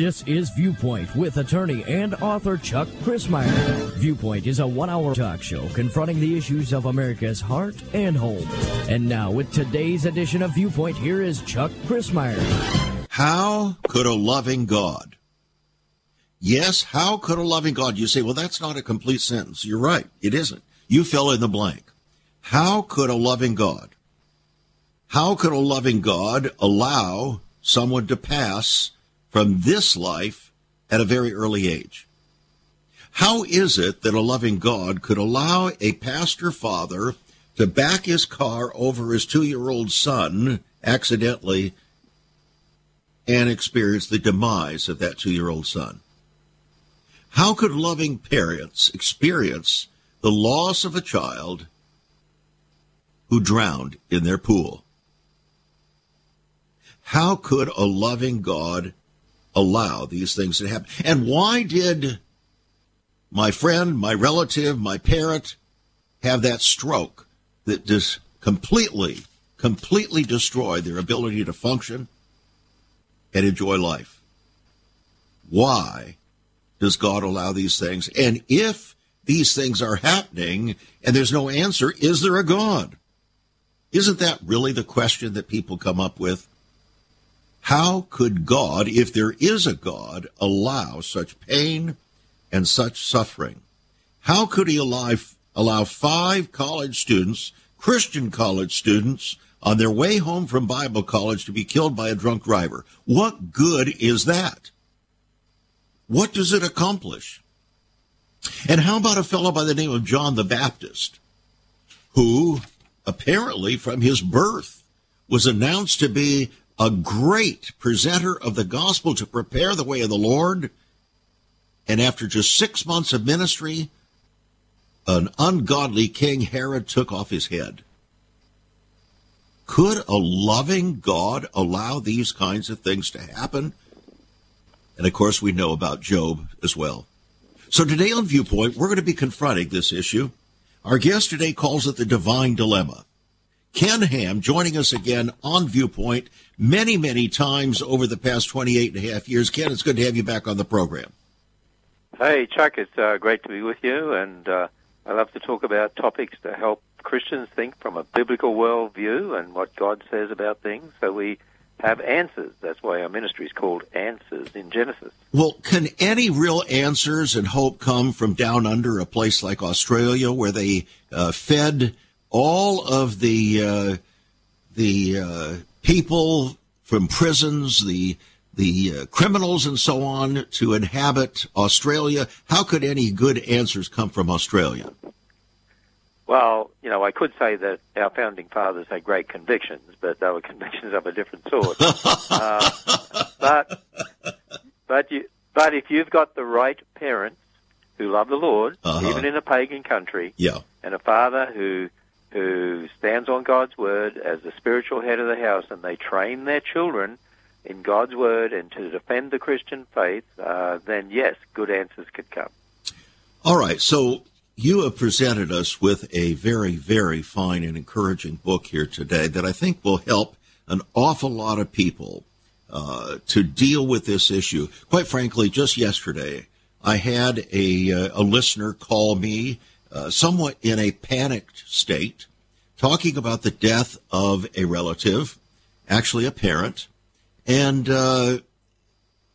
This is Viewpoint with attorney and author Chuck Crismier. Viewpoint is a one hour talk show confronting the issues of America's heart and home. And now, with today's edition of Viewpoint, here is Chuck Crismier. How could a loving God? Yes, how could a loving God? You say, well, that's not a complete sentence. You're right. It isn't. You fill in the blank. How could a loving God, how could a loving God allow someone to pass from this life at a very early age? How is it that a loving God could allow a pastor father to back his car over his two year old son accidentally and experience the demise of that two year old son? How could loving parents experience the loss of a child who drowned in their pool? How could a loving God allow these things to happen? And why did my friend, my relative, my parent have that stroke that just completely, completely destroyed their ability to function and enjoy life? Why does God allow these things? And if these things are happening and there's no answer, is there a God? Isn't that really the question that people come up with? How could God, if there is a God, allow such pain and such suffering? How could he allow, allow five college students, Christian college students, on their way home from Bible college to be killed by a drunk driver? What good is that? What does it accomplish? And how about a fellow by the name of John the Baptist, who apparently from his birth was announced to be a great presenter of the gospel to prepare the way of the Lord. And after just six months of ministry, an ungodly king Herod took off his head. Could a loving God allow these kinds of things to happen? And of course, we know about Job as well. So today on Viewpoint, we're going to be confronting this issue. Our guest today calls it the divine dilemma. Ken Ham joining us again on Viewpoint many, many times over the past 28 and a half years. Ken, it's good to have you back on the program. Hey, Chuck, it's uh, great to be with you, and uh, I love to talk about topics to help Christians think from a biblical worldview and what God says about things so we have answers. That's why our ministry is called Answers in Genesis. Well, can any real answers and hope come from down under a place like Australia where they uh, fed all of the uh, the uh, people from prisons, the the uh, criminals and so on to inhabit Australia? How could any good answers come from Australia? Well, you know, I could say that our founding fathers had great convictions, but they were convictions of a different sort. uh, but but you but if you've got the right parents who love the Lord, uh-huh. even in a pagan country, yeah. and a father who who stands on God's word as the spiritual head of the house, and they train their children in God's word and to defend the Christian faith, uh, then yes, good answers could come. All right, so you have presented us with a very, very fine and encouraging book here today that I think will help an awful lot of people uh, to deal with this issue. Quite frankly, just yesterday, I had a, uh, a listener call me uh, somewhat in a panicked state, talking about the death of a relative, actually a parent, and uh,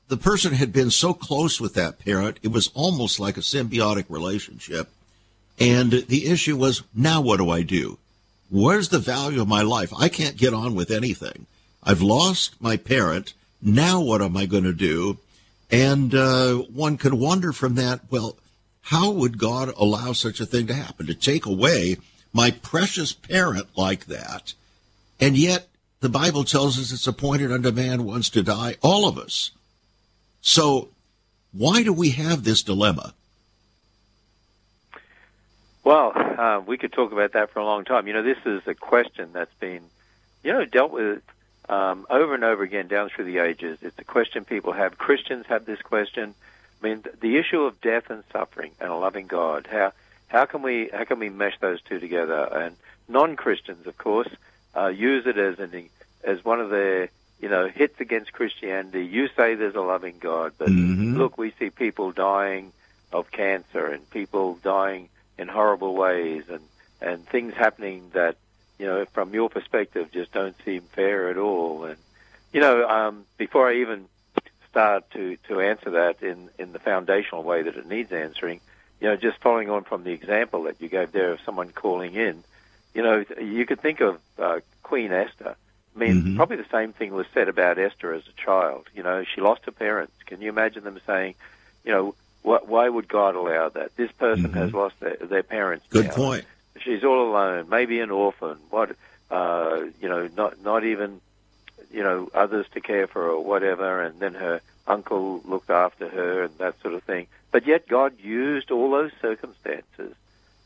the person had been so close with that parent, it was almost like a symbiotic relationship. And the issue was, now what do I do? Where's the value of my life? I can't get on with anything. I've lost my parent. Now what am I going to do? And uh, one can wonder from that, well, how would God allow such a thing to happen? To take away my precious parent like that. And yet the Bible tells us it's appointed unto man once to die, all of us. So why do we have this dilemma? Well, uh, we could talk about that for a long time. You know, this is a question that's been, you know, dealt with um, over and over again down through the ages. It's a question people have. Christians have this question. I mean, the issue of death and suffering and a loving God. How how can we how can we mesh those two together? And non Christians, of course, uh, use it as an as one of their you know, hits against Christianity. You say there's a loving God, but Mhm. look, we see people dying of cancer and people dying in horrible ways and, and things happening that, you know, from your perspective just don't seem fair at all. And, you know, um, before I even start to, to answer that in, in the foundational way that it needs answering, you know, just following on from the example that you gave there of someone calling in, you know, you could think of uh, Queen Esther. I mean, Mhm. probably the same thing was said about Esther as a child. You know, she lost her parents. Can you imagine them saying, you know, wh- why would God allow that? This person Mhm. has lost their, their parents. Good now. point. She's all alone, maybe an orphan. What, uh, you know, not not even, you know, others to care for or whatever. And then her uncle looked after her and that sort of thing. But yet God used all those circumstances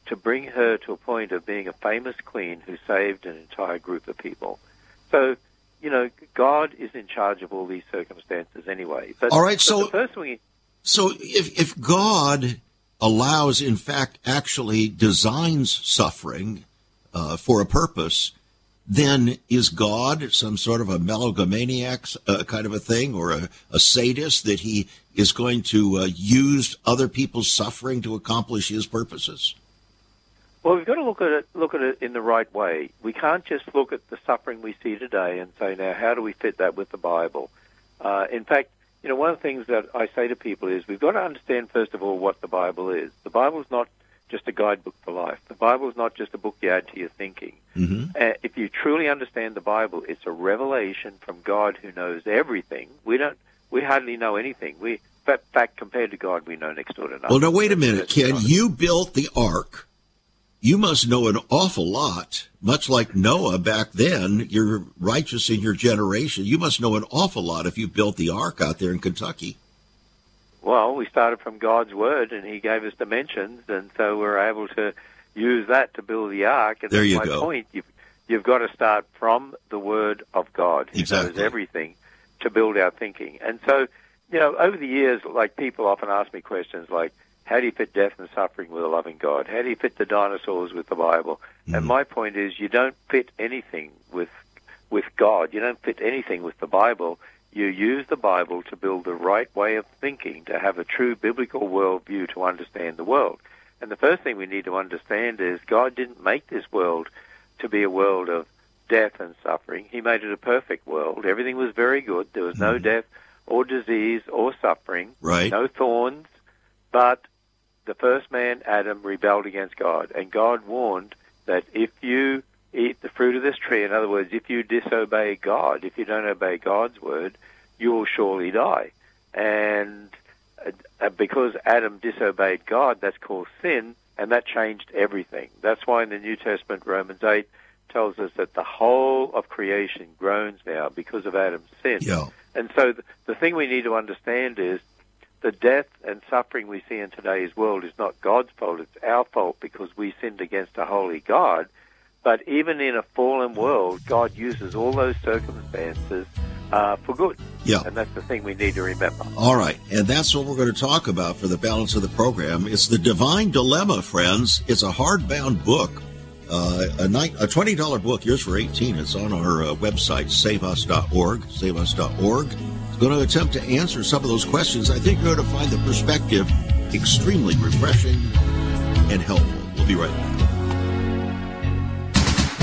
to bring her to a point of being a famous queen who saved an entire group of people. So, you know, God is in charge of all these circumstances anyway. But, All right, so- the first thing, So if if God allows, in fact, actually designs suffering uh, for a purpose, then is God some sort of a megalomaniac uh, kind of a thing, or a, a sadist that he is going to uh, use other people's suffering to accomplish his purposes? Well, we've got to look at it look at it in the right way. We can't just look at the suffering we see today and say, now, how do we fit that with the Bible? Uh, in fact, you know, one of the things that I say to people is we've got to understand first of all what the Bible is. The Bible is not just a guidebook for life. The Bible is not just a book you add to your thinking. Mm-hmm. Uh, if you truly understand the Bible, it's a revelation from God who knows everything. We don't. We hardly know anything. We, in fact, compared to God, we know next door to nothing. Well, now wait a minute, Ken. You built the ark. You must know an awful lot, much like Noah back then. You're righteous in your generation. You must know an awful lot if you built the ark out there in Kentucky. Well, we started from God's word, and He gave us dimensions, and so we're able to use that to build the ark. And There that's you my go. point. You've, you've got to start from the word of God, who Exactly. knows everything, to build our thinking. And so, you know, over the years, like people often ask me questions like, "How do you fit death and suffering with a loving God? How do you fit the dinosaurs with the Bible?" Mm-hmm. And my point is, you don't fit anything with with God. You don't fit anything with the Bible. You use the Bible to build the right way of thinking, to have a true biblical worldview to understand the world. And the first thing we need to understand is God didn't make this world to be a world of death and suffering. He made it a perfect world. Everything was very good. There was no mm-hmm. death or disease or suffering, Right. no thorns. But the first man, Adam, rebelled against God. And God warned that if you eat the fruit of this tree, in other words, if you disobey God, if you don't obey God's word, you will surely die. And uh, because Adam disobeyed God, that's called sin, and that changed everything. That's why in the New Testament, Romans 8 tells us that the whole of creation groans now because of Adam's sin. Yeah. And so the, the thing we need to understand is the death and suffering we see in today's world is not God's fault, it's our fault because we sinned against a holy God. But even in a fallen world, God uses all those circumstances uh, for good. Yeah. And that's the thing we need to remember. All right. And that's what we're going to talk about for the balance of the program. It's the Divine Dilemma, friends. It's a hardbound book, uh, a, ni- a $20 book. Yours for 18 It's on our uh, website, saveus.org. Saveus.org. It's going to attempt to answer some of those questions. I think you're going to find the perspective extremely refreshing and helpful. We'll be right back.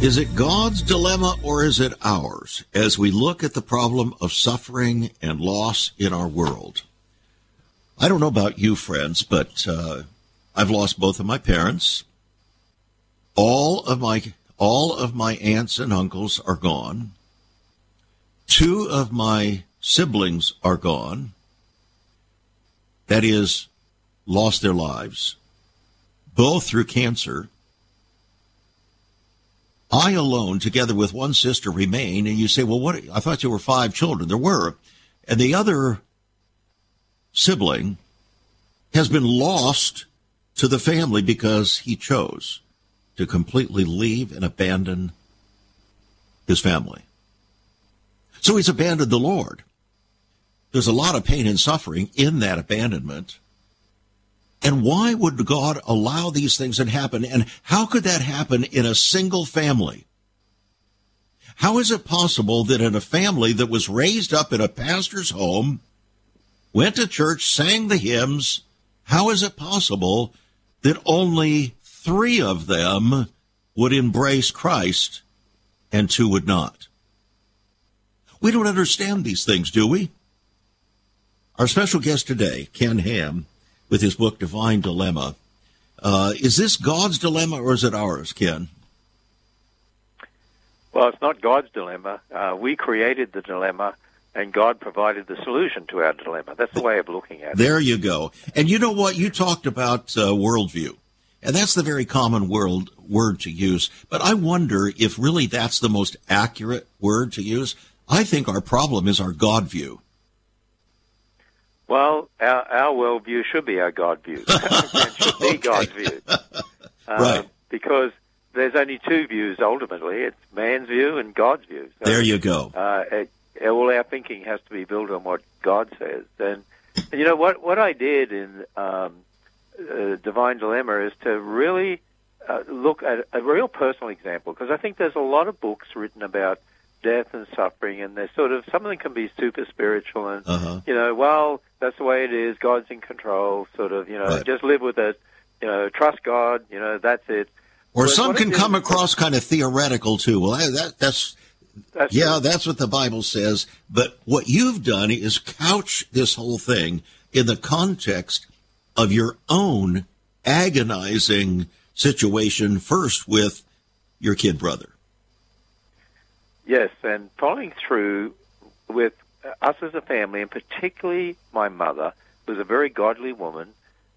Is it God's dilemma or is it ours as we look at the problem of suffering and loss in our world? I don't know about you, friends, but uh, I've lost both of my parents. All of my all of my aunts and uncles are gone. Two of my siblings are gone. That is, lost their lives, both through cancer I alone, together with one sister, remain. And you say, well, what? I thought there were five children. There were. And the other sibling has been lost to the family because he chose to completely leave and abandon his family. So he's abandoned the Lord. There's a lot of pain and suffering in that abandonment. And why would God allow these things to happen? And how could that happen in a single family? How is it possible that in a family that was raised up in a pastor's home, went to church, sang the hymns, how is it possible that only three of them would embrace Christ and two would not? We don't understand these things, do we? Our special guest today, Ken Ham, with his book Divine Dilemma. Uh, is this God's dilemma or is it ours, Ken? Well, it's not God's dilemma. Uh, we created the dilemma, and God provided the solution to our dilemma. That's the way of looking at it. There you go. And you know what? You talked about uh, worldview, and that's the very common world word to use. But I wonder if really that's the most accurate word to use. I think our problem is our God view. Well, our, our worldview should be our God view. it should be. God's view. Uh, right. Because there's only two views ultimately. It's man's view and God's view. So, there you go. Uh, it, all our thinking has to be built on what God says. And, and you know what? What I did in um, uh, Divine Dilemma is to really uh, look at a real personal example because I think there's a lot of books written about death and suffering, and they're sort of some of them can be super spiritual, and uh-huh. you know, well, that's the way it is. God's in control. Sort of, you know, right. just live with it. You know, trust God. You know, that's it. Or but some can come across kind of theoretical too. Well, that, that's, that's yeah, true. that's what the Bible says. But what you've done is couch this whole thing in the context of your own agonizing situation. First with your kid brother. Yes, and following through with us as a family, and particularly my mother, was a very godly woman.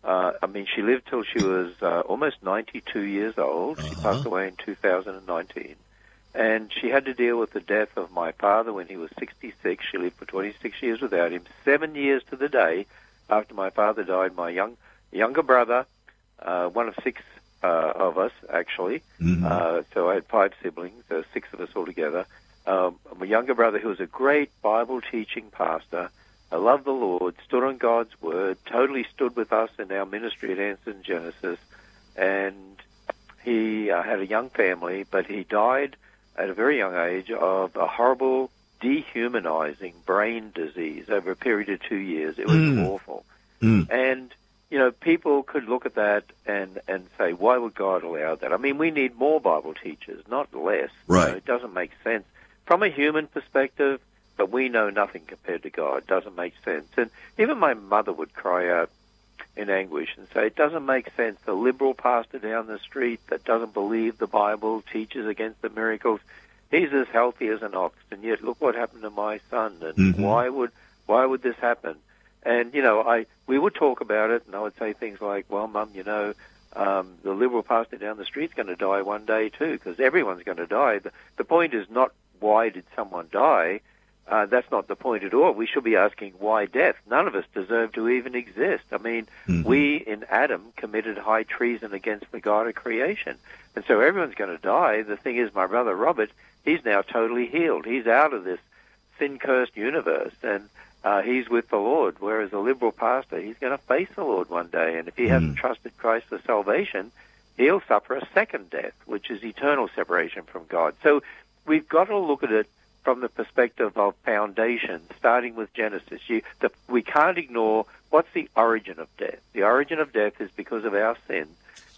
Uh, I mean, she lived till she was uh, almost 92 years old. She Uh-huh. passed away in 2019. And she had to deal with the death of my father when he was 66. She lived for 26 years without him. Seven years to the day after my father died, my young younger brother, uh, one of six uh, of us actually. Mhm. Uh, so I had five siblings, uh, six of us altogether. Um, my younger brother, who was a great Bible teaching pastor, I loved the Lord, stood on God's word, totally stood with us in our ministry at Answers in Genesis, and he uh, had a young family, but he died at a very young age of a horrible, dehumanizing brain disease over a period of two years. It was Mm. awful. Mm. And you know, people could look at that and and say, why would God allow that? I mean, we need more Bible teachers, not less. You Right. know, it doesn't make sense from a human perspective. But we know nothing compared to God. It doesn't make sense. And even my mother would cry out in anguish and say, it doesn't make sense. The liberal pastor down the street that doesn't believe the Bible teaches against the miracles. He's as healthy as an ox, and yet look what happened to my son. And Mhm. why would why would this happen? And you know, I we would talk about it, and I would say things like, "Well, Mum, you know, um, the liberal pastor down the street's going to die one day too, because everyone's going to die." The, the point is not why did someone die. Uh, that's not the point at all. We should be asking why death. None of us deserve to even exist. I mean, Mhm. we in Adam committed high treason against the God of creation, and so everyone's going to die. The thing is, my brother Robert, he's now totally healed. He's out of this sin-cursed universe, and uh, he's with the Lord. Whereas a liberal pastor, he's going to face the Lord one day, and if he hasn't trusted Christ for salvation, he'll suffer a second death, which is eternal separation from God. So we've got to look at it from the perspective of foundation, starting with Genesis. You, the, we can't ignore what's the origin of death. The origin of death is because of our sin.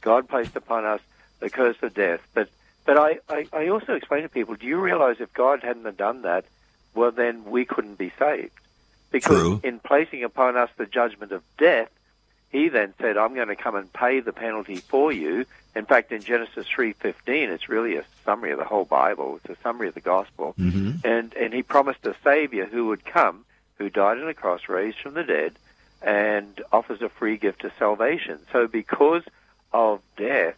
God placed upon us the curse of death. But but I, I, I also explain to people, do you realize if God hadn't done that, well then we couldn't be saved. Because True. in placing upon us the judgment of death, he then said, I'm going to come and pay the penalty for you. In fact, in Genesis 3.15, it's really a summary of the whole Bible. It's a summary of the gospel. Mhm. And, and he promised a Savior who would come, who died on a cross, raised from the dead, and offers a free gift of salvation. So because of death,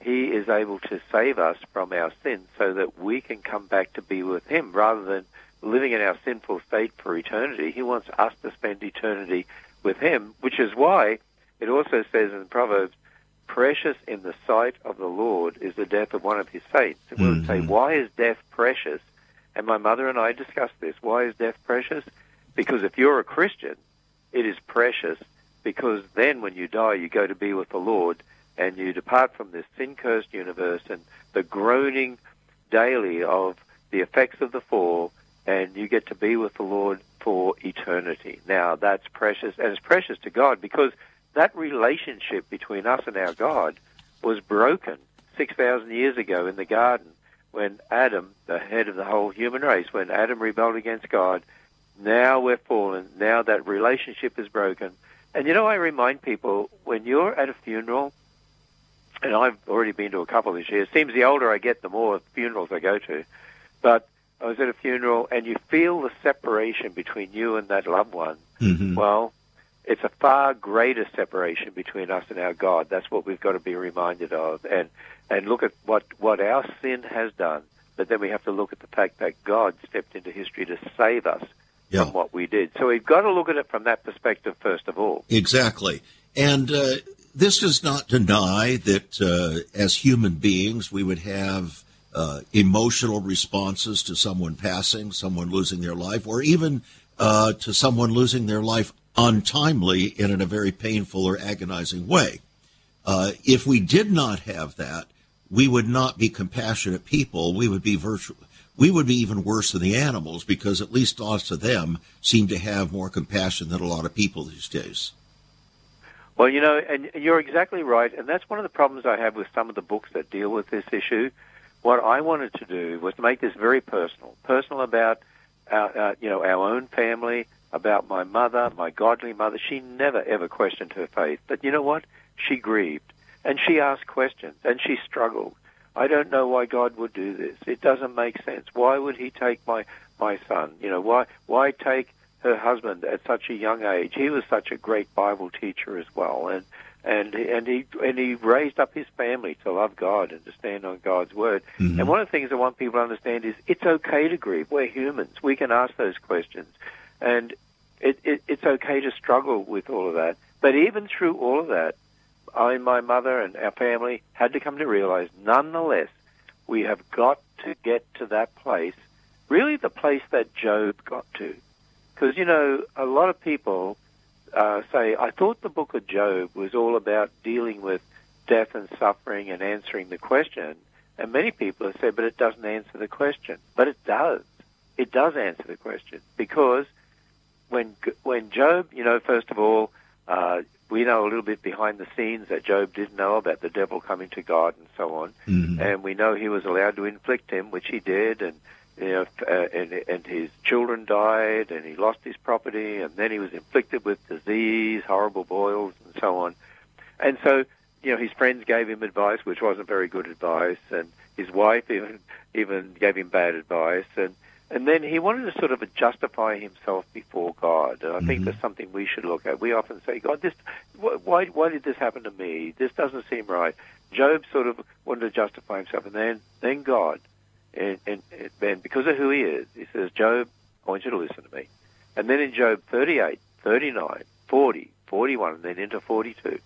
He is able to save us from our sins so that we can come back to be with Him rather than living in our sinful state for eternity. He wants us to spend eternity with Him, which is why it also says in Proverbs, precious in the sight of the Lord is the death of one of his saints. And we would say, Mhm. why is death precious? And my mother and I discussed this. Why is death precious? Because if you're a Christian, it is precious because then when you die, you go to be with the Lord and you depart from this sin cursed universe and the groaning daily of the effects of the fall, and you get to be with the Lord for eternity. Now, that's precious, and it's precious to God because that relationship between us and our God was broken 6,000 years ago in the garden when Adam, the head of the whole human race, when Adam rebelled against God. Now we're fallen. Now that relationship is broken. And you know, I remind people when you're at a funeral, and I've already been to a couple this year. It seems the older I get, the more funerals I go to. But I was at a funeral, and you feel the separation between you and that loved one. Mhm. Well, it's a far greater separation between us and our God. That's what we've got to be reminded of, and and look at what what our sin has done. But then we have to look at the fact that God stepped into history to save us Yeah. from what we did. So we've got to look at it from that perspective first of all. Exactly. And uh, this does not deny that uh, as human beings, we would have uh, emotional responses to someone passing, someone losing their life, or even uh, to someone losing their life untimely and in a very painful or agonizing way. Uh, if we did not have that, we would not be compassionate people. We would be virtual. We would be even worse than the animals because at least lots of them seem to have more compassion than a lot of people these days. Well, you know, and you're exactly right, and that's one of the problems I have with some of the books that deal with this issue. What I wanted to do was to make this very personal, personal about our, uh, you know, our own family, about my mother, my godly mother. She never ever questioned her faith, but you know what? She grieved, and she asked questions, and she struggled. I don't know why God would do this. It doesn't make sense. Why would He take my my son? You know, why why take her husband at such a young age? He was such a great Bible teacher as well, and and and he and he raised up his family to love God and to stand on God's word. Mhm. And one of the things I want people to understand is it's okay to grieve. We're humans. We can ask those questions, and it, it, it's okay to struggle with all of that. But even through all of that, I and my mother and our family had to come to realize, nonetheless, we have got to get to that place, really the place that Job got to. Because, you know, a lot of people uh, say, I thought the book of Job was all about dealing with death and suffering and answering the question. And many people have said, but it doesn't answer the question. But it does. It does answer the question because when when Job, you know, first of all, uh, we know a little bit behind the scenes that Job didn't know about the devil coming to God and so on, Mhm. and we know he was allowed to inflict him, which he did, and you know, uh, and and his children died, and he lost his property, and then he was inflicted with disease, horrible boils, and so on, and so you know his friends gave him advice, which wasn't very good advice, and his wife even even gave him bad advice, and and then he wanted to sort of justify himself before God. And I think Mhm. that's something we should look at. We often say, God, this, why, why did this happen to me? This doesn't seem right. Job sort of wanted to justify himself, and then, then God, and, and, and because of who he is, he says, Job, I want you to listen to me. And then in Job 38, 39, 40, 41, and then into 42,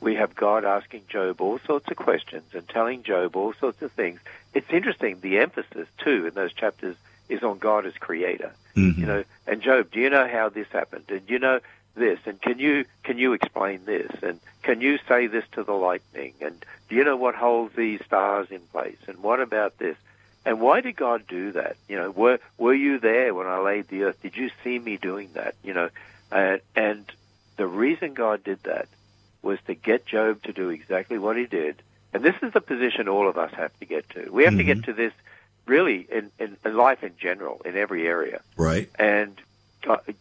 we have God asking Job all sorts of questions and telling Job all sorts of things. It's interesting, the emphasis, too, in those chapters is on God as creator. Mhm. You know, and Job, do you know how this happened? And you know this, and can you can you explain this? And can you say this to the lightning? And do you know what holds these stars in place? And what about this? And why did God do that? You know, were were you there when I laid the earth? Did you see me doing that? You know, uh, and the reason God did that was to get Job to do exactly what he did. And this is the position all of us have to get to. We have to get to this really in, in, in life in general, in every area. Right. And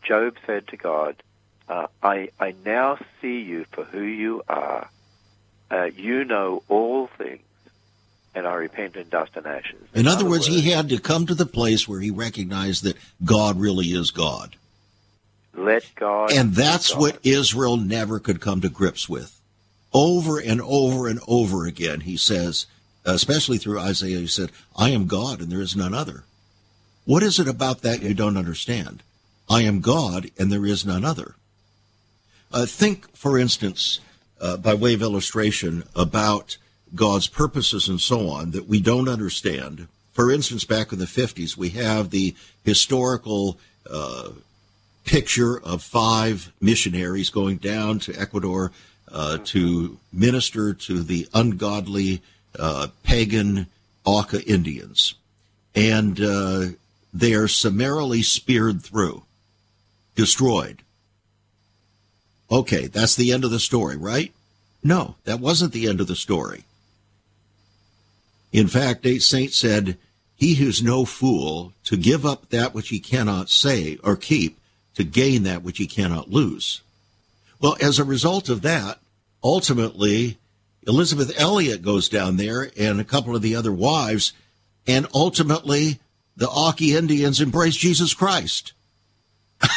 Job said to God, uh, I, I now see you for who you are. Uh, you know all things, and I repent in dust and ashes. In other words, he had to come to the place where he recognized that God really is God. let God. And that's God. what Israel never could come to grips with. Over and over and over again, he says, especially through Isaiah, he said, I am God and there is none other. What is it about that you don't understand? I am God and there is none other. Uh, think, for instance, uh, by way of illustration, about God's purposes and so on that we don't understand. For instance, back in the 50s, we have the historical uh, picture of five missionaries going down to Ecuador uh, to minister to the ungodly uh, pagan Auca Indians. And uh, they are summarily speared through, destroyed. Okay, that's the end of the story, right? No, that wasn't the end of the story. In fact, Saint said, He who's no fool to give up that which he cannot say or keep to gain that which he cannot lose. Well, as a result of that, ultimately, Elisabeth Elliot goes down there and a couple of the other wives, and ultimately, the Auca Indians embrace Jesus Christ.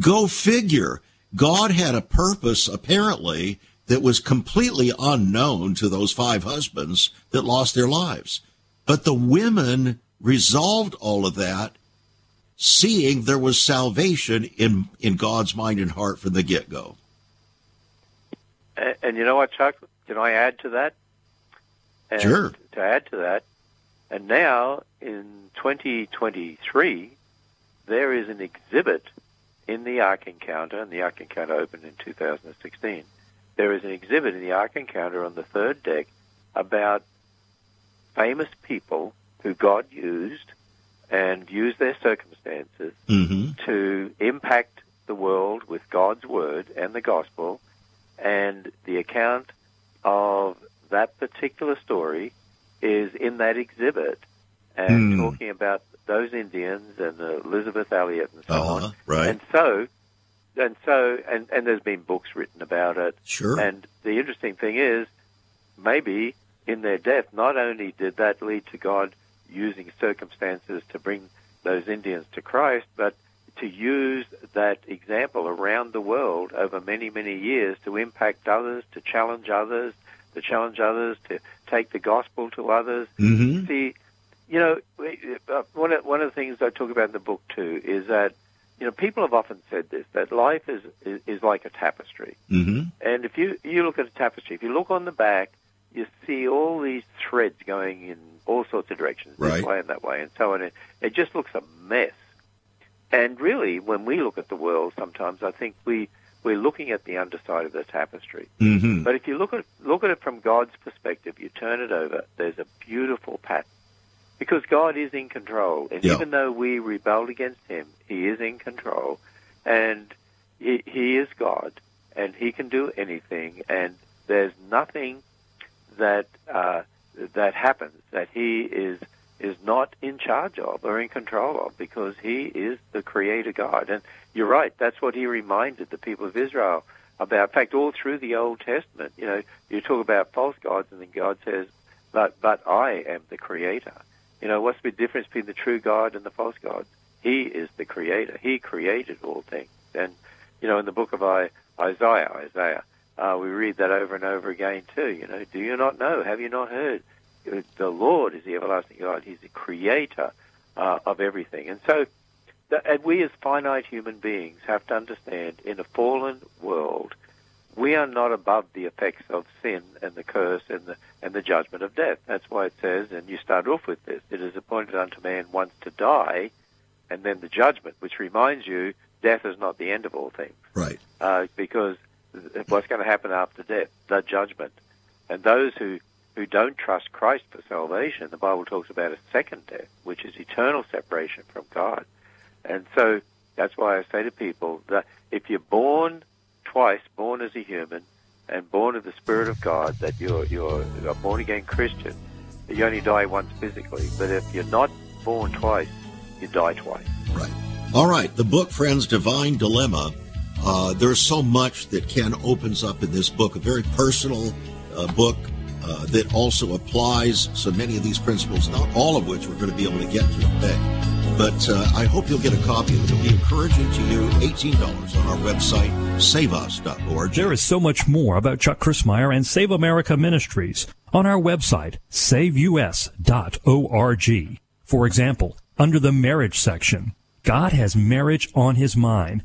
Go figure. God had a purpose, apparently, that was completely unknown to those five husbands that lost their lives. But the women resolved all of that, seeing there was salvation in, in God's mind and heart from the get go. And, and, you know what, Chuck? Can I add to that? And sure. To add to that, and now in 2023, there is an exhibit in the Ark Encounter, and the Ark Encounter opened in 2016 there is an exhibit in the Ark Encounter on the third deck about famous people who God used and used their circumstances mm-hmm. to impact the world with God's word and the gospel. And the account of that particular story is in that exhibit and mm. talking about those Indians and Elisabeth Elliot and so uh-huh, on. Right. And so and so and and there's been books written about it. Sure. And the interesting thing is, maybe in their death, not only did that lead to God using circumstances to bring those Indians to Christ, but to use that example around the world over many, many years to impact others, to challenge others, to challenge others, to take the gospel to others. Mm-hmm. See, you know, one of, one of the things I talk about in the book too is that you know, people have often said this that life is is, is like a tapestry. Mm-hmm. And if you you look at a tapestry, if you look on the back, you see all these threads going in all sorts of directions, right. this way and that way, and so on. It, it just looks a mess. And really, when we look at the world, sometimes I think we we're looking at the underside of the tapestry. Mm-hmm. But if you look at look at it from God's perspective, you turn it over. There's a beautiful pattern because God is in control. And yeah. even though we rebelled against Him, He is in control, and He, he is God, and He can do anything. And there's nothing that uh, that happens that He is is not in charge of or in control of, because He is the Creator God. And you're right. That's what He reminded the people of Israel about. In fact, all through the Old Testament, you know, you talk about false gods, and then God says, "But but I am the Creator." You know, what's the difference between the true God and the false God? He is the creator. He created all things. And, you know, in the book of Isaiah, Isaiah, uh, we read that over and over again too. You know, do you not know? Have you not heard? The Lord is the everlasting God. He's the creator uh, of everything. And so, and we as finite human beings have to understand in a fallen world, we are not above the effects of sin and the curse and the and the judgment of death. That's why it says, and you start off with this: it is appointed unto man once to die, and then the judgment, which reminds you, death is not the end of all things. Right. Uh, because what's going to happen after death? The judgment. And those who who don't trust Christ for salvation, the Bible talks about a second death, which is eternal separation from God. And so that's why I say to people that if you're born twice, born as a human and born of the Spirit of God, that you're, you're a born again Christian, you only die once physically. But if you're not born twice, you die twice. Right. All right. The book, friends, Divine Dilemma. Uh, there's so much that Ken opens up in this book, a very personal uh, book uh, that also applies so many of these principles, not all of which we're going to be able to get to today. but uh, I hope you'll get a copy. It'll be encouraging to you. $18 on our website, saveus.org. There is so much more about Chuck Crismier and Save America Ministries on our website, saveus.org. For example, under the marriage section, God has marriage on his mind.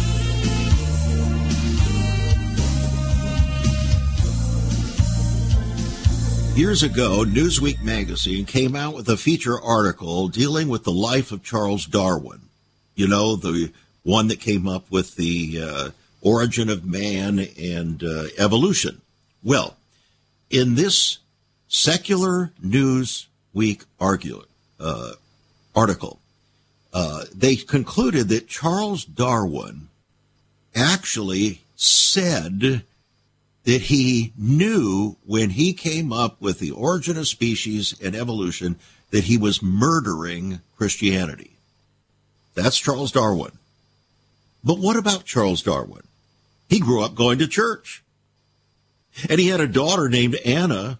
Years ago, Newsweek magazine came out with a feature article dealing with the life of Charles Darwin. You know, the one that came up with the uh, origin of man and uh, evolution. Well, in this secular Newsweek argue, uh, article, uh, they concluded that Charles Darwin actually said that he knew when he came up with the origin of species and evolution that he was murdering Christianity. That's Charles Darwin. But what about Charles Darwin? He grew up going to church. And he had a daughter named Anna,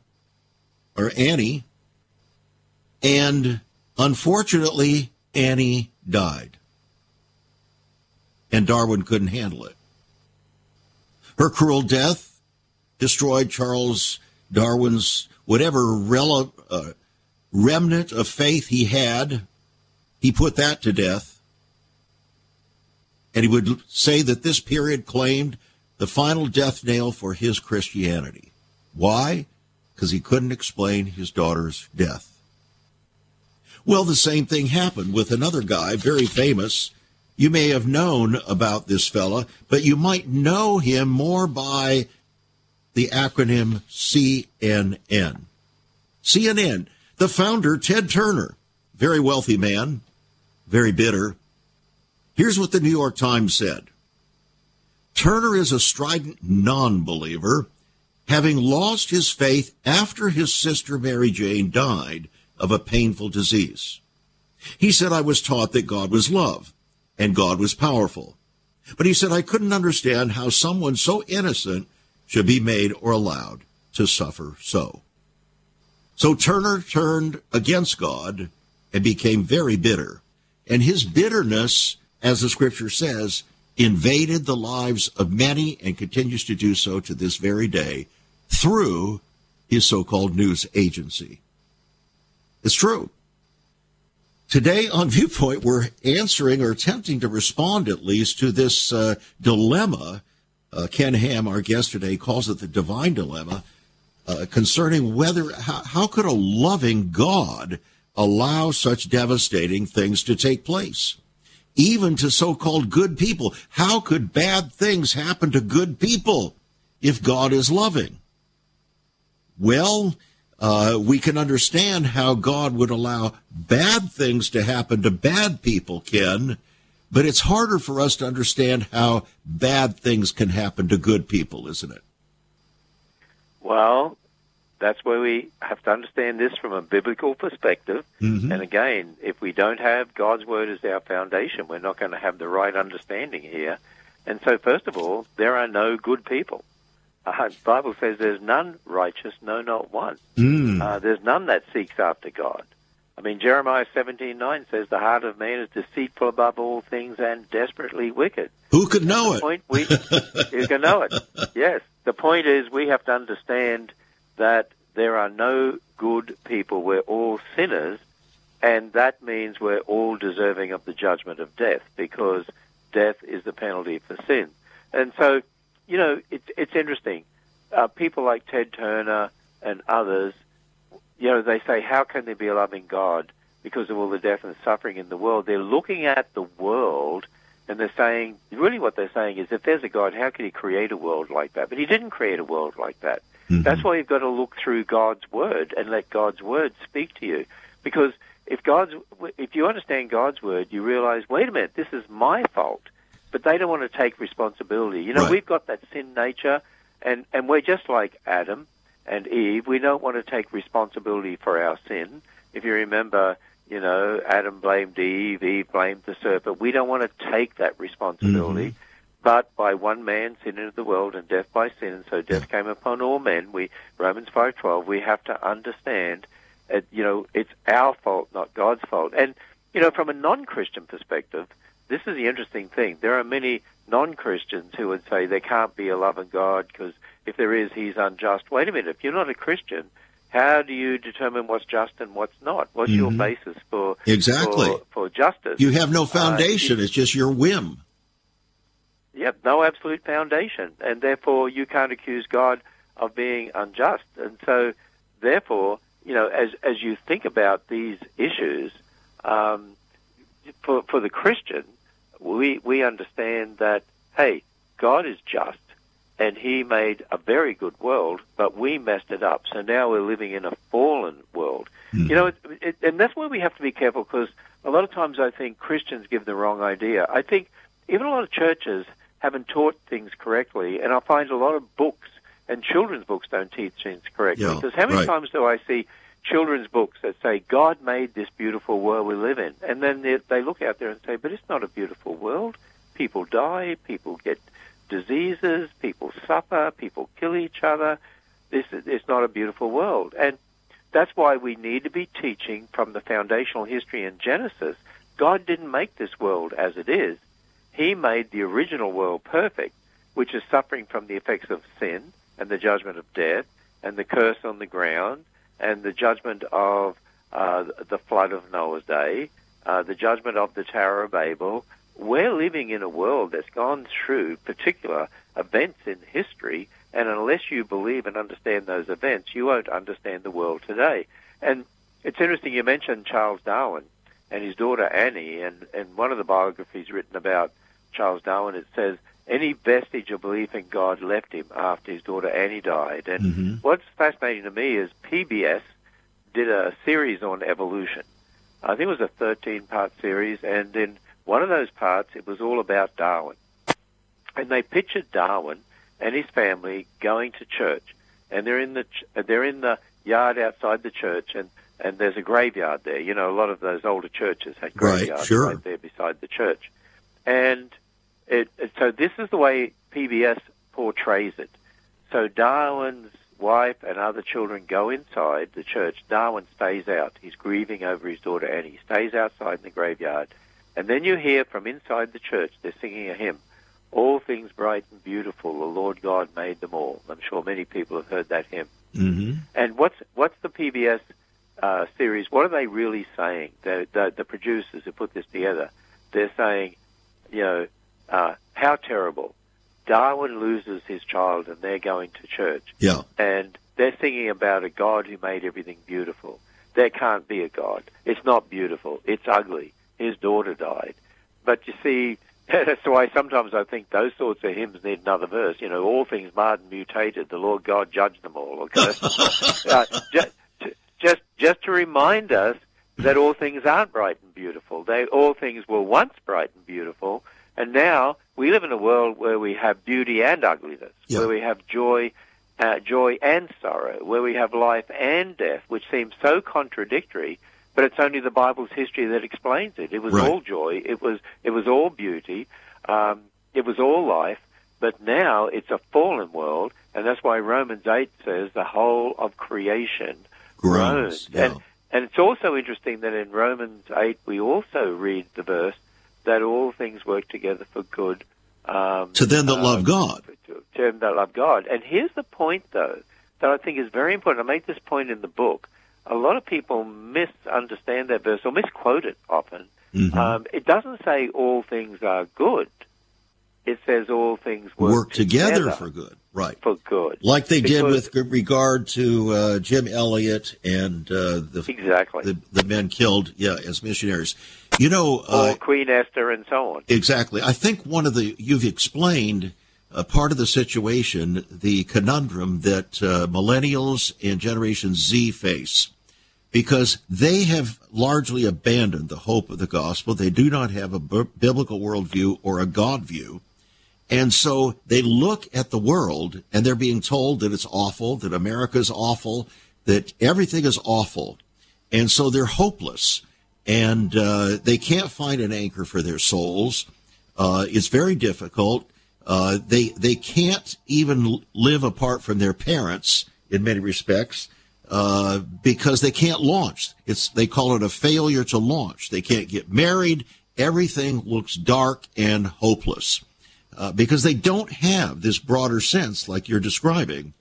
or Annie, and unfortunately, Annie died. And Darwin couldn't handle it. Her cruel death destroyed Charles Darwin's whatever rele- uh, remnant of faith he had. He put that to death. And he would say that this period claimed the final death nail for his Christianity. Why? Because he couldn't explain his daughter's death. Well, the same thing happened with another guy, very famous. You may have known about this fella, but you might know him more by the acronym CNN. CNN, the founder, Ted Turner, very wealthy man, very bitter. Here's what the New York Times said Turner is a strident non believer, having lost his faith after his sister Mary Jane died of a painful disease. He said, I was taught that God was love and God was powerful. But he said, I couldn't understand how someone so innocent should be made or allowed to suffer so. So Turner turned against God and became very bitter. And his bitterness, as the scripture says, invaded the lives of many and continues to do so to this very day through his so called news agency. It's true. Today on Viewpoint, we're answering or attempting to respond at least to this uh, dilemma uh, Ken Ham, our guest today, calls it the divine dilemma uh, concerning whether how, how could a loving God allow such devastating things to take place, even to so-called good people. How could bad things happen to good people if God is loving? Well, uh, we can understand how God would allow bad things to happen to bad people, Ken, but it's harder for us to understand how bad things can happen to good people, isn't it? Well, that's where we have to understand this from a biblical perspective. Mm-hmm. And again, if we don't have God's word as our foundation, we're not going to have the right understanding here. And so, first of all, there are no good people. Uh, the Bible says there's none righteous, no, not one. Mm. Uh, there's none that seeks after God. I mean, Jeremiah 17:9 says the heart of man is deceitful above all things and desperately wicked. Who could know it? Point we, who can know it? Yes. The point is we have to understand that there are no good people. We're all sinners, and that means we're all deserving of the judgment of death because death is the penalty for sin. And so, you know, it's it's interesting. Uh, people like Ted Turner and others you know, they say, how can there be a loving God because of all the death and suffering in the world? They're looking at the world and they're saying, really what they're saying is, if there's a God, how could he create a world like that? But he didn't create a world like that. Mm-hmm. That's why you've got to look through God's word and let God's word speak to you. Because if God's, if you understand God's word, you realize, wait a minute, this is my fault. But they don't want to take responsibility. You know, right. we've got that sin nature, and, and we're just like Adam and Eve. We don't want to take responsibility for our sin. If you remember, you know, Adam blamed Eve, Eve blamed the serpent. We don't want to take that responsibility. Mm-hmm. But by one man sin into the world and death by sin, and so death came upon all men. We Romans five twelve. We have to understand, that, you know, it's our fault, not God's fault. And you know, from a non-Christian perspective, this is the interesting thing. There are many non-Christians who would say there can't be a loving God because if there is, He's unjust. Wait a minute. If you're not a Christian, how do you determine what's just and what's not? What's mm-hmm. your basis for exactly for, for, justice? You have no uh, foundation. Uh, it's just your whim. Yep, no absolute foundation, and therefore you can't accuse God of being unjust. And so, therefore, you know, as as you think about these issues, um, for for the Christian, we we understand that hey, God is just, and he made a very good world, but we messed it up. So now we're living in a fallen world. Mm. You know, it, it, and that's where we have to be careful because a lot of times I think Christians give the wrong idea. I think even a lot of churches haven't taught things correctly, and I find a lot of books and children's books don't teach things correctly. Yeah, because how many right. times do I see children's books that say God made this beautiful world we live in, and then they, they look out there and say, but it's not a beautiful world. People die, people get diseases, people suffer, people kill each other. This is not a beautiful world. And that's why we need to be teaching from the foundational history in Genesis. God didn't make this world as it is. He made the original world perfect, which is suffering from the effects of sin and the judgment of death and the curse on the ground and the judgment of uh, the flood of Noah's day, uh, the judgment of the Tower of Babel, we're living in a world that's gone through particular events in history, and unless you believe and understand those events, you won't understand the world today. And it's interesting you mentioned Charles Darwin and his daughter Annie, and, and one of the biographies written about Charles Darwin, it says any vestige of belief in God left him after his daughter Annie died. And mm-hmm. what's fascinating to me is PBS did a series on evolution. I think it was a 13 part series, and in one of those parts, it was all about Darwin. And they pictured Darwin and his family going to church. And they're in the, ch- uh, they're in the yard outside the church, and, and there's a graveyard there. You know, a lot of those older churches had graveyards right, sure. right there beside the church. And it, so this is the way PBS portrays it. So Darwin's wife and other children go inside the church. Darwin stays out. He's grieving over his daughter Annie. He stays outside in the graveyard. And then you hear from inside the church, they're singing a hymn, All things bright and beautiful, the Lord God made them all. I'm sure many people have heard that hymn. Mm-hmm. And what's, what's the PBS uh, series? What are they really saying? The, the, the producers who put this together, they're saying, you know, uh, how terrible. Darwin loses his child and they're going to church. Yeah. And they're singing about a God who made everything beautiful. There can't be a God. It's not beautiful. It's ugly his daughter died. But you see, that's why sometimes I think those sorts of hymns need another verse. You know, all things marred and mutated, the Lord God judged them all. Okay, uh, just, just just to remind us that all things aren't bright and beautiful. They all things were once bright and beautiful, and now we live in a world where we have beauty and ugliness, yeah. where we have joy, uh, joy and sorrow, where we have life and death, which seems so contradictory but it's only the Bible's history that explains it. It was right. all joy. It was it was all beauty. Um, it was all life. But now it's a fallen world, and that's why Romans eight says the whole of creation groans. Yeah. And, and it's also interesting that in Romans eight we also read the verse that all things work together for good um, to them that um, love God. To, to them that love God. And here's the point, though, that I think is very important. I make this point in the book a lot of people misunderstand that verse or misquote it often. Mm-hmm. Um, it doesn't say all things are good. It says all things work, work together, together, for good. Right. For good. Like they because, did with regard to uh, Jim Elliot and uh, the, exactly. the, the men killed yeah, as missionaries. You know, uh, or Queen Esther, and so on. Exactly. I think one of the you've explained uh, part of the situation, the conundrum that uh, millennials and Generation Z face, because they have largely abandoned the hope of the gospel. They do not have a b- biblical worldview or a God view. And so they look at the world and they're being told that it's awful, that America's awful, that everything is awful. And so they're hopeless and uh, they can't find an anchor for their souls. Uh, it's very difficult. Uh, they they can't even live apart from their parents in many respects uh, because they can't launch. It's they call it a failure to launch. They can't get married. Everything looks dark and hopeless uh, because they don't have this broader sense, like you're describing,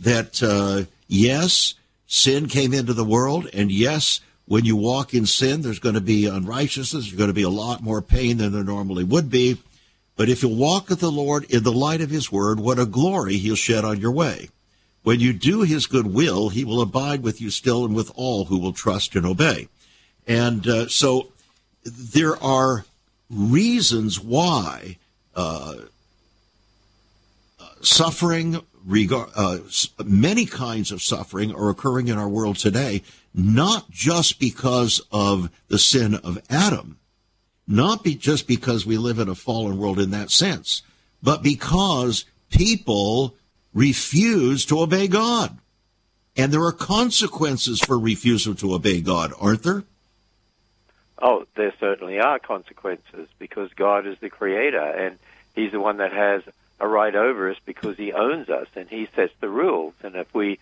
that uh, yes, sin came into the world, and yes, when you walk in sin, there's going to be unrighteousness. There's going to be a lot more pain than there normally would be. But if you walk with the Lord in the light of His Word, what a glory He'll shed on your way. When you do His good will, He will abide with you still and with all who will trust and obey. And uh, so there are reasons why uh, suffering, regard, uh, many kinds of suffering are occurring in our world today, not just because of the sin of Adam, not be just because we live in a fallen world in that sense, but because people refuse to obey God. And there are consequences for refusal to obey God, aren't there? Oh, there certainly are consequences because God is the creator and he's the one that has a right over us because he owns us and he sets the rules. And if we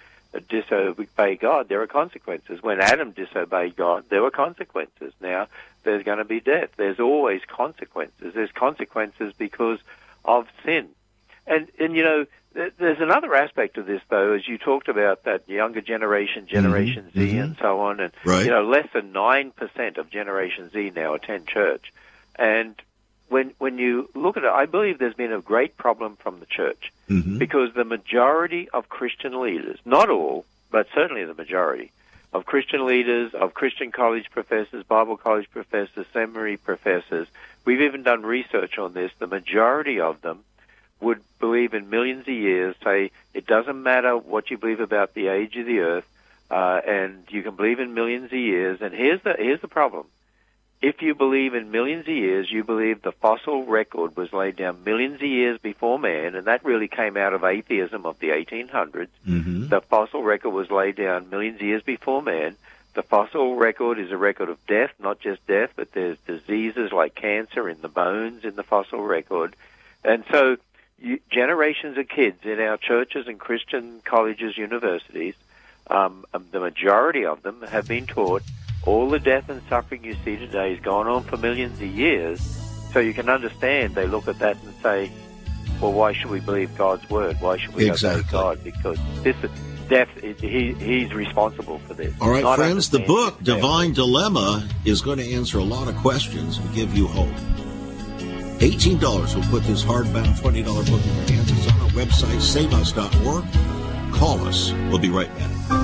disobey God, there are consequences. When Adam disobeyed God, there were consequences. Now, there's going to be death. There's always consequences. There's consequences because of sin. And, and you know, there's another aspect of this, though, as you talked about that younger generation, mm-hmm. Generation mm-hmm. Z, mm-hmm. and so on. And, right. you know, less than 9% of Generation Z now attend church. And when when you look at it, I believe there's been a great problem from the church mm-hmm. because the majority of Christian leaders, not all, but certainly the majority of Christian leaders, of Christian college professors, Bible college professors, seminary professors, we've even done research on this. The majority of them would believe in millions of years. Say it doesn't matter what you believe about the age of the earth, uh, and you can believe in millions of years. And here's the here's the problem if you believe in millions of years, you believe the fossil record was laid down millions of years before man, and that really came out of atheism of the 1800s. Mm-hmm. The fossil record was laid down millions of years before man. The fossil record is a record of death, not just death, but there's diseases like cancer in the bones in the fossil record. And so you, generations of kids in our churches and Christian colleges, universities, um, um the majority of them have been taught all the death and suffering you see today has gone on for millions of years. So you can understand they look at that and say, well, why should we believe God's word? Why should we exactly. obey God? Because this death, he, he's responsible for this. All right, friends, the book, Divine Dilemma, is going to answer a lot of questions and give you hope. $18 will put this hardbound $20 book in your hands. It's on our website, saveus.org. Call us. We'll be right back.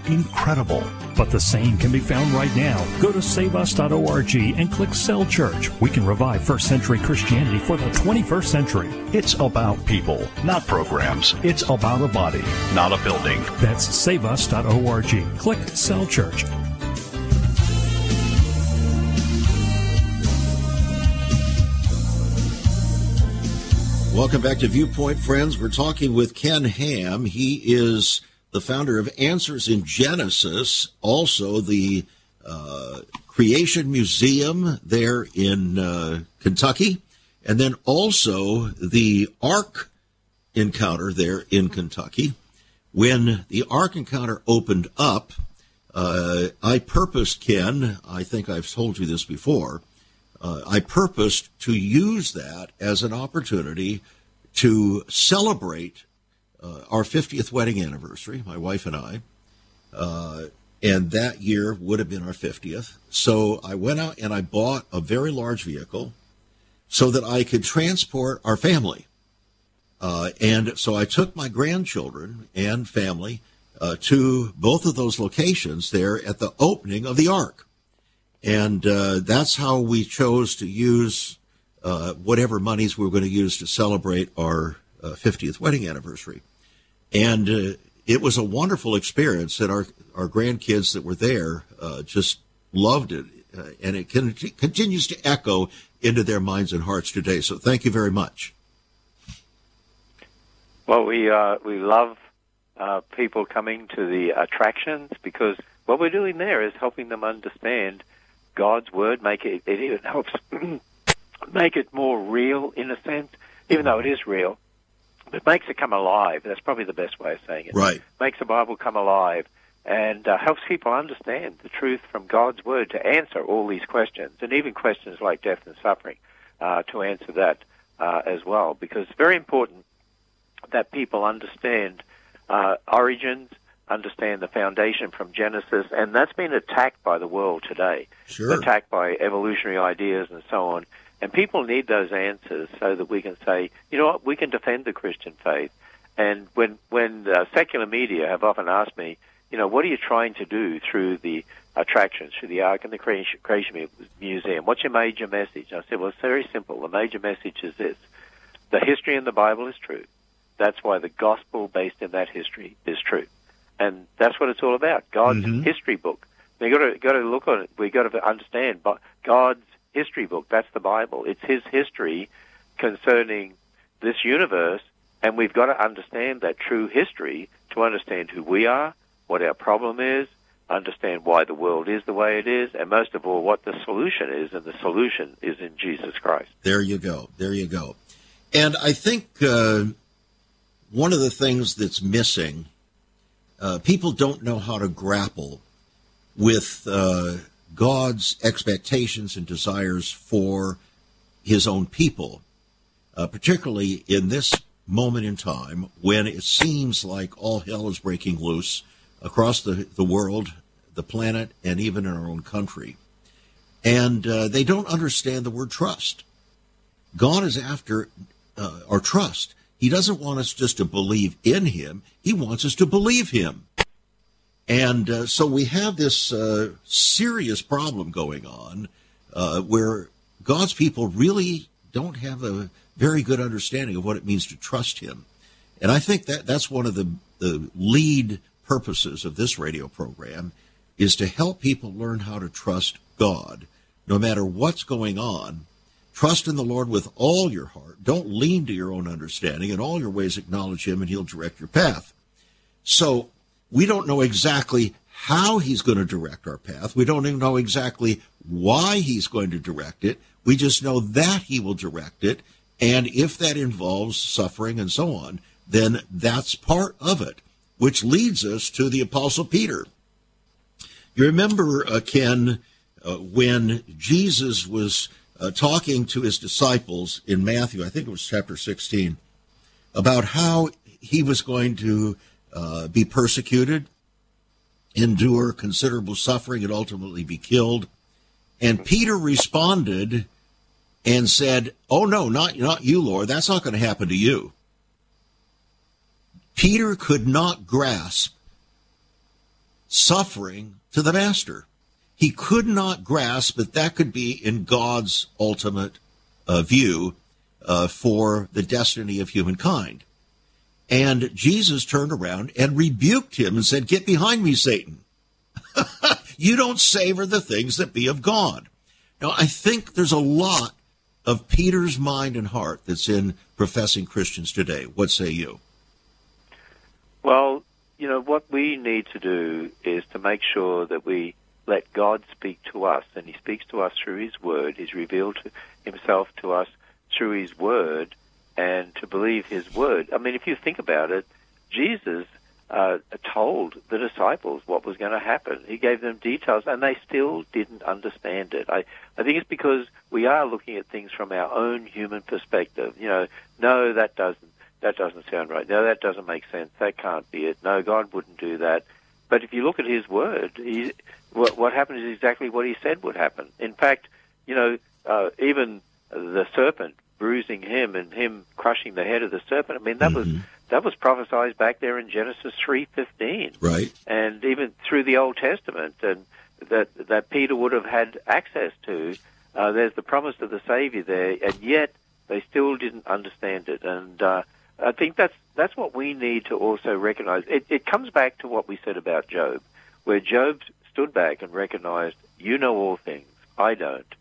Incredible. But the same can be found right now. Go to saveus.org and click Cell Church. We can revive first century Christianity for the 21st century. It's about people, not programs. It's about a body, not a building. That's saveus.org. Click Cell Church. Welcome back to Viewpoint, friends. We're talking with Ken Ham. He is the founder of Answers in Genesis, also the uh, Creation Museum there in uh, Kentucky. And then also the Ark encounter there in Kentucky. When the Ark encounter opened up, uh, I purposed, Ken, I think I've told you this before, uh, I purposed to use that as an opportunity to celebrate uh, our 50th wedding anniversary, my wife and I. Uh, and that year would have been our 50th. So I went out and I bought a very large vehicle so that I could transport our family. Uh, and so I took my grandchildren and family uh, to both of those locations there at the opening of the Ark. And uh, that's how we chose to use uh, whatever monies we were going to use to celebrate our 50th uh, wedding anniversary. And uh, it was a wonderful experience that our, our grandkids that were there uh, just loved it. Uh, and it continues to echo into their minds and hearts today. So thank you very much. Well, we uh, we love uh, people coming to the attractions because what we're doing there is helping them understand God's word. Make it it even helps make it more real in a sense, even though it is real. It makes it come alive. That's probably the best way of saying it. Right. Makes the Bible come alive and uh, helps people understand the truth from God's Word to answer all these questions, and even questions like death and suffering, uh, to answer that uh, as well. Because it's very important that people understand uh, origins, understand the foundation from Genesis, and that's been attacked by the world today. Sure. Attacked by evolutionary ideas and so on. And people need those answers so that we can say, you know what, we can defend the Christian faith. And when when uh, secular media have often asked me, you know, what are you trying to do through the attractions, through the Ark and the Creation, Creation Museum? What's your major message? I said, well, it's very simple. The major message is this: the history in the Bible is true. That's why the gospel based in that history is true, and that's what it's all about. God's mm-hmm. history book. We got to got to look at it. We got to understand, but God's history book. That's the Bible. It's His history concerning this universe, and we've got to understand that true history to understand who we are, what our problem is, understand why the world is the way it is, and most of all, what the solution is, and the solution is in Jesus Christ. There you go. There you go. And I think uh, one of the things that's missing, uh, people don't know how to grapple with uh, God's expectations and desires for his own people, uh, particularly in this moment in time when it seems like all hell is breaking loose across the, the world, the planet, and even in our own country. And uh, they don't understand the word trust. God is after uh, our trust. He doesn't want us just to believe in Him, He wants us to believe Him. And uh, so we have this uh, serious problem going on uh, where God's people really don't have a very good understanding of what it means to trust Him. And I think that that's one of the, the lead purposes of this radio program is to help people learn how to trust God no matter what's going on. Trust in the Lord with all your heart. Don't lean to your own understanding. In all your ways, acknowledge Him, and He'll direct your path. So we don't know exactly how he's going to direct our path. We don't even know exactly why he's going to direct it. We just know that he will direct it. And if that involves suffering and so on, then that's part of it, which leads us to the Apostle Peter. You remember, uh, Ken, uh, when Jesus was uh, talking to his disciples in Matthew, I think it was chapter 16, about how he was going to uh, be persecuted, endure considerable suffering, and ultimately be killed. And Peter responded and said, "Oh no, not not you, Lord. That's not going to happen to you." Peter could not grasp suffering to the master. He could not grasp that that could be in God's ultimate uh, view uh, for the destiny of humankind. And Jesus turned around and rebuked him and said, Get behind me, Satan. you don't savor the things that be of God. Now, I think there's a lot of Peter's mind and heart that's in professing Christians today. What say you? Well, you know, what we need to do is to make sure that we let God speak to us, and He speaks to us through His Word. He's revealed himself to us through His Word and to believe His Word. I mean, if you think about it, Jesus uh, told the disciples what was going to happen. He gave them details, and they still didn't understand it. I, I think it's because we are looking at things from our own human perspective. You know, no, that doesn't that doesn't sound right. No, that doesn't make sense. That can't be it. No, God wouldn't do that. But if you look at His Word, he, what, what happened is exactly what He said would happen. In fact, you know, uh, even the serpent bruising him and him crushing the head of the serpent. I mean, that mm-hmm. was that was prophesied back there in Genesis three fifteen, right? And even through the Old Testament, and that that Peter would have had access to. Uh, there's the promise of the Savior there, and yet they still didn't understand it. And uh, I think that's that's what we need to also recognize. It, it comes back to what we said about Job, where Job stood back and recognized, "You know all things, I don't.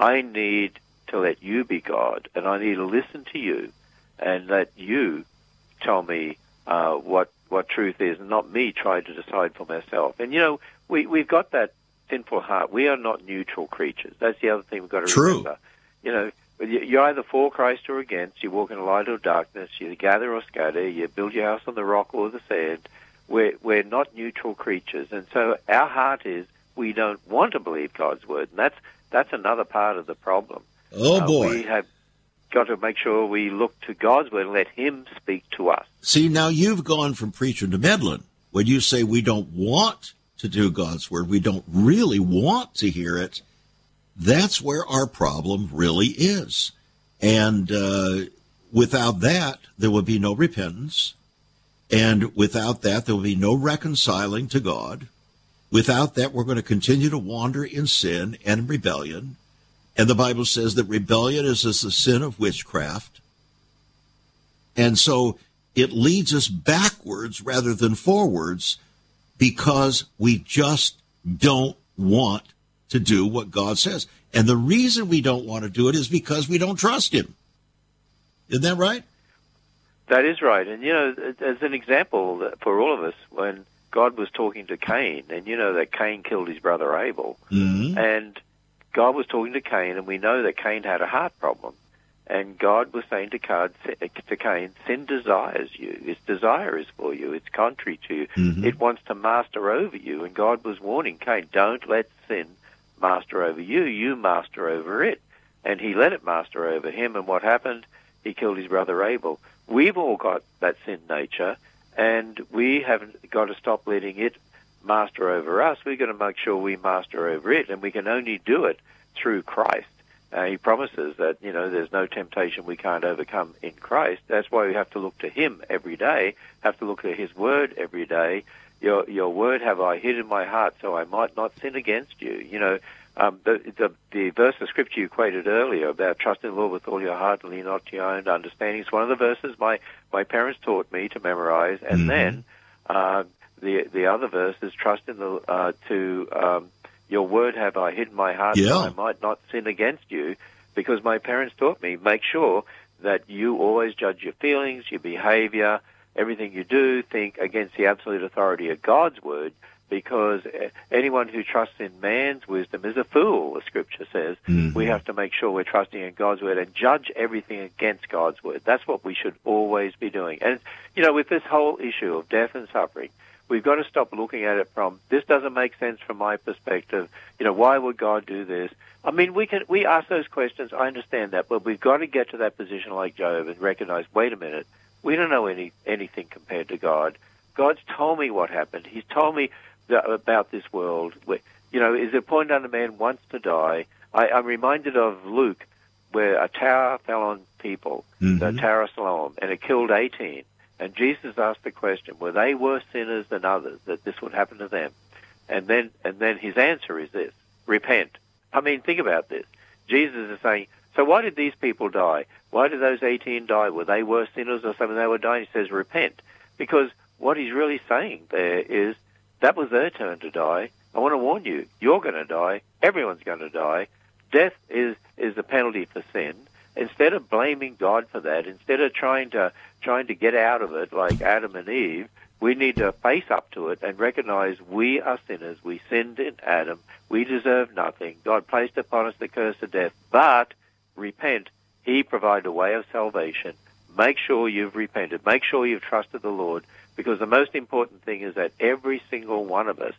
I need to let you be God, and I need to listen to you, and let you tell me uh, what what truth is, and not me try to decide for myself. And you know, we we've got that sinful heart. We are not neutral creatures. That's the other thing we've got to True. remember. You know, you're either for Christ or against. You walk in light or darkness. You gather or scatter. You build your house on the rock or the sand. We're we're not neutral creatures, and so our heart is we don't want to believe God's word, and that's that's another part of the problem. Oh boy, uh, we have got to make sure we look to God's word and let Him speak to us. See, now you've gone from preacher to meddling. When you say we don't want to do God's word, we don't really want to hear it. That's where our problem really is. And uh, without that, there will be no repentance. And without that, there will be no reconciling to God. Without that, we're going to continue to wander in sin and rebellion. And the Bible says that rebellion is as the sin of witchcraft. And so it leads us backwards rather than forwards because we just don't want to do what God says. And the reason we don't want to do it is because we don't trust Him. Isn't that right? That is right. And, you know, as an example for all of us, when God was talking to Cain, and you know that Cain killed his brother Abel, mm-hmm. and God was talking to Cain, and we know that Cain had a heart problem. And God was saying to, to Cain, sin desires you. Its desire is for you. It's contrary to you. Mm-hmm. It wants to master over you. And God was warning Cain, don't let sin master over you. You master over it. And he let it master over him. And what happened? He killed his brother Abel. We've all got that sin nature, and we haven't got to stop letting it master over us. We're going to make sure we master over it, and we can only do it through Christ. Uh, he promises that you know there's no temptation we can't overcome in Christ. That's why we have to look to Him every day. Have to look to His Word every day. Your Your Word have I hid in my heart, so I might not sin against you. You know, um, the, the the verse of Scripture you quoted earlier about trusting the Lord with all your heart and lean not to your own understanding. It's one of the verses my my parents taught me to memorize, and mm-hmm. then. Uh, the the other verse is trust in the uh, to um, your word have I hid in my heart yeah. that I might not sin against you, because my parents taught me make sure that you always judge your feelings, your behavior, everything you do, think against the absolute authority of God's word, because anyone who trusts in man's wisdom is a fool, the scripture says. Mm-hmm. We have to make sure we're trusting in God's word and judge everything against God's word. That's what we should always be doing. And, you know, with this whole issue of death and suffering, we've got to stop looking at it from this doesn't make sense from my perspective. You know, why would God do this? I mean, we can we ask those questions. I understand that, but we've got to get to that position like Job and recognize. Wait a minute, we don't know any anything compared to God. God's told me what happened. He's told me about this world. You know, is it a point under man wants to die? I, I'm reminded of Luke, where a tower fell on people, mm-hmm. the Tower of Siloam, and it killed 18. And Jesus asked the question, were they worse sinners than others that this would happen to them? And then, and then his answer is this, repent. I mean, think about this. Jesus is saying, so why did these people die? Why did those 18 die? Were they worse sinners or something? They were dying. He says, repent. Because what he's really saying there is, that was their turn to die. I want to warn you, you're going to die. Everyone's going to die. Death is, is the penalty for sin instead of blaming God for that, instead of trying to trying to get out of it like Adam and Eve, we need to face up to it and recognize we are sinners. We sinned in Adam. We deserve nothing. God placed upon us the curse of death, but repent. He provided a way of salvation. Make sure you've repented. Make sure you've trusted the Lord, because the most important thing is that every single one of us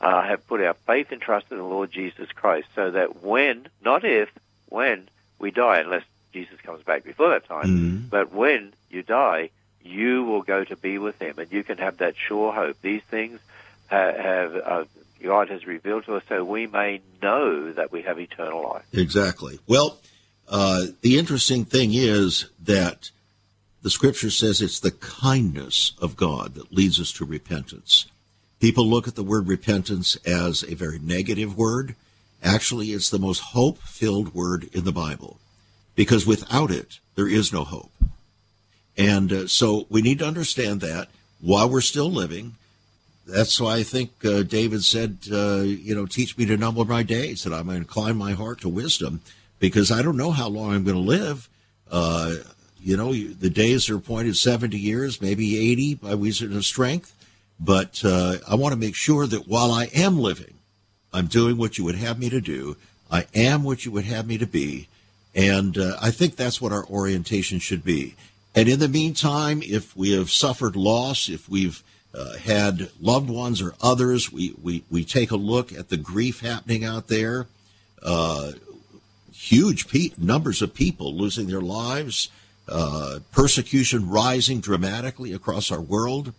uh, have put our faith and trust in the Lord Jesus Christ, so that when, not if, when we die, unless Jesus comes back before that time, Mhm. but when you die, you will go to be with Him, and you can have that sure hope. These things ha- have uh, God has revealed to us, so we may know that we have eternal life. Exactly. Well, uh, the interesting thing is that the scripture says it's the kindness of God that leads us to repentance. People look at the word repentance as a very negative word. Actually, it's the most hope filled word in the Bible because without it, there is no hope. And uh, so we need to understand that while we're still living. That's why I think uh, David said, uh, you know, teach me to number my days, that I may incline my heart to wisdom, because I don't know how long I'm going to live. Uh, you know, the days are appointed 70 years, maybe 80 by reason of strength. But uh, I want to make sure that while I am living, I'm doing what you would have me to do. I am what you would have me to be. And uh, I think that's what our orientation should be. And in the meantime, if we have suffered loss, if we've uh, had loved ones or others, we, we, we take a look at the grief happening out there. Uh, huge pe- numbers of people losing their lives, uh, persecution rising dramatically across our world.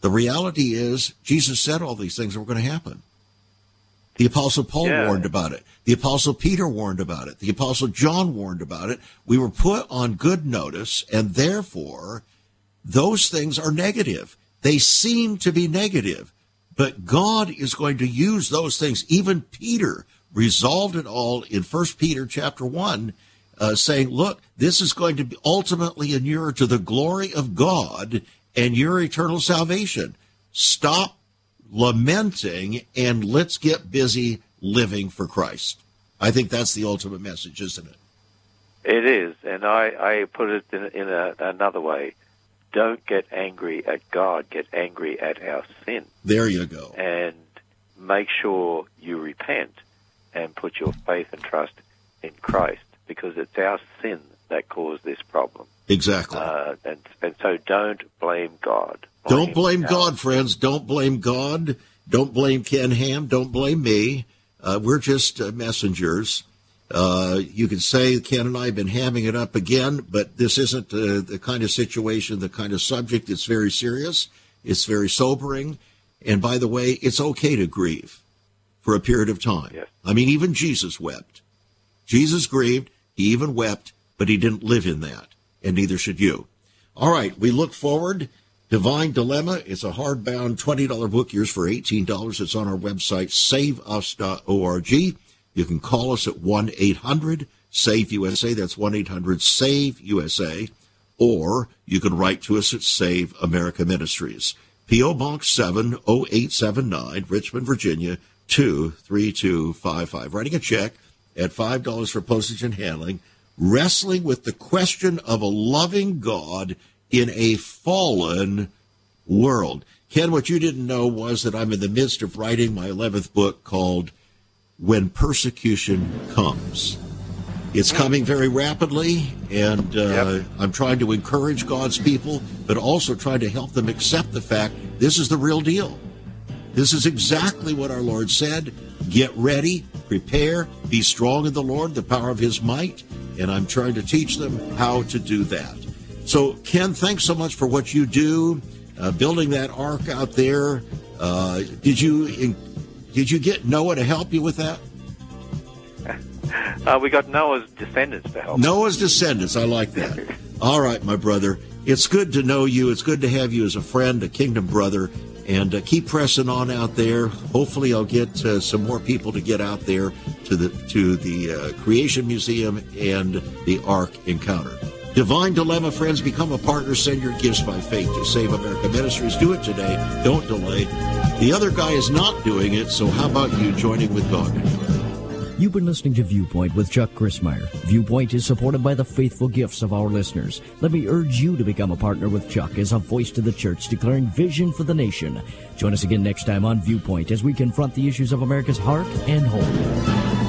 The reality is, Jesus said all these things were going to happen. The Apostle Paul Yeah. warned about it. The Apostle Peter warned about it. The Apostle John warned about it. We were put on good notice, and therefore, those things are negative. They seem to be negative, but God is going to use those things. Even Peter resolved it all in First Peter chapter one, uh, saying, "Look, this is going to be ultimately inure to the glory of God and your eternal salvation. Stop lamenting and let's get busy living for Christ." I think that's the ultimate message, isn't it? It is, and I, I put it in, in a, another way. Don't get angry at God, get angry at our sin, There you go. and make sure you repent and put your faith and trust in Christ, because it's our sin that caused this problem. Exactly. Uh, and, and so don't blame God. Don't blame God, friends. Don't blame God. Don't blame Ken Ham. Don't blame me. Uh, we're just uh, messengers. Uh, you can say Ken and I have been hamming it up again, but this isn't uh, the kind of situation, the kind of subject. It's very serious. It's very sobering. And by the way, it's okay to grieve for a period of time. Yes. I mean, even Jesus wept. Jesus grieved. He even wept, but he didn't live in that. And neither should you. All right, we look forward. Divine Dilemma is a hardbound $20 book, yours for $18. It's on our website, saveus.org. You can call us at 1 800 SAVE USA. That's 1 800 SAVE USA. Or you can write to us at Save America Ministries. P.O. Box 70879, Richmond, Virginia 23255. Writing a check at $5 for postage and handling. Wrestling with the question of a loving God in a fallen world. Ken, what you didn't know was that I'm in the midst of writing my 11th book called When Persecution Comes. It's coming very rapidly, and uh, Yep. I'm trying to encourage God's people, but also trying to help them accept the fact this is the real deal. This is exactly what our Lord said. Get ready, prepare, be strong in the Lord, the power of his might, and I'm trying to teach them how to do that. So, Ken, thanks so much for what you do, uh, building that ark out there. Uh, did you did you get Noah to help you with that? Uh, we got Noah's descendants to help. Noah's descendants. I like that. All right, my brother. It's good to know you. It's good to have you as a friend, a kingdom brother, and uh, keep pressing on out there. Hopefully, I'll get uh, some more people to get out there to the to the uh, Creation Museum and the Ark Encounter. Divine Dilemma, friends, become a partner. Send your gifts by faith to Save America Ministries. Do it today. Don't delay. The other guy is not doing it, so how about you joining with God? You've been listening to Viewpoint with Chuck Crismier. Viewpoint is supported by the faithful gifts of our listeners. Let me urge you to become a partner with Chuck as a voice to the church declaring vision for the nation. Join us again next time on Viewpoint as we confront the issues of America's heart and home.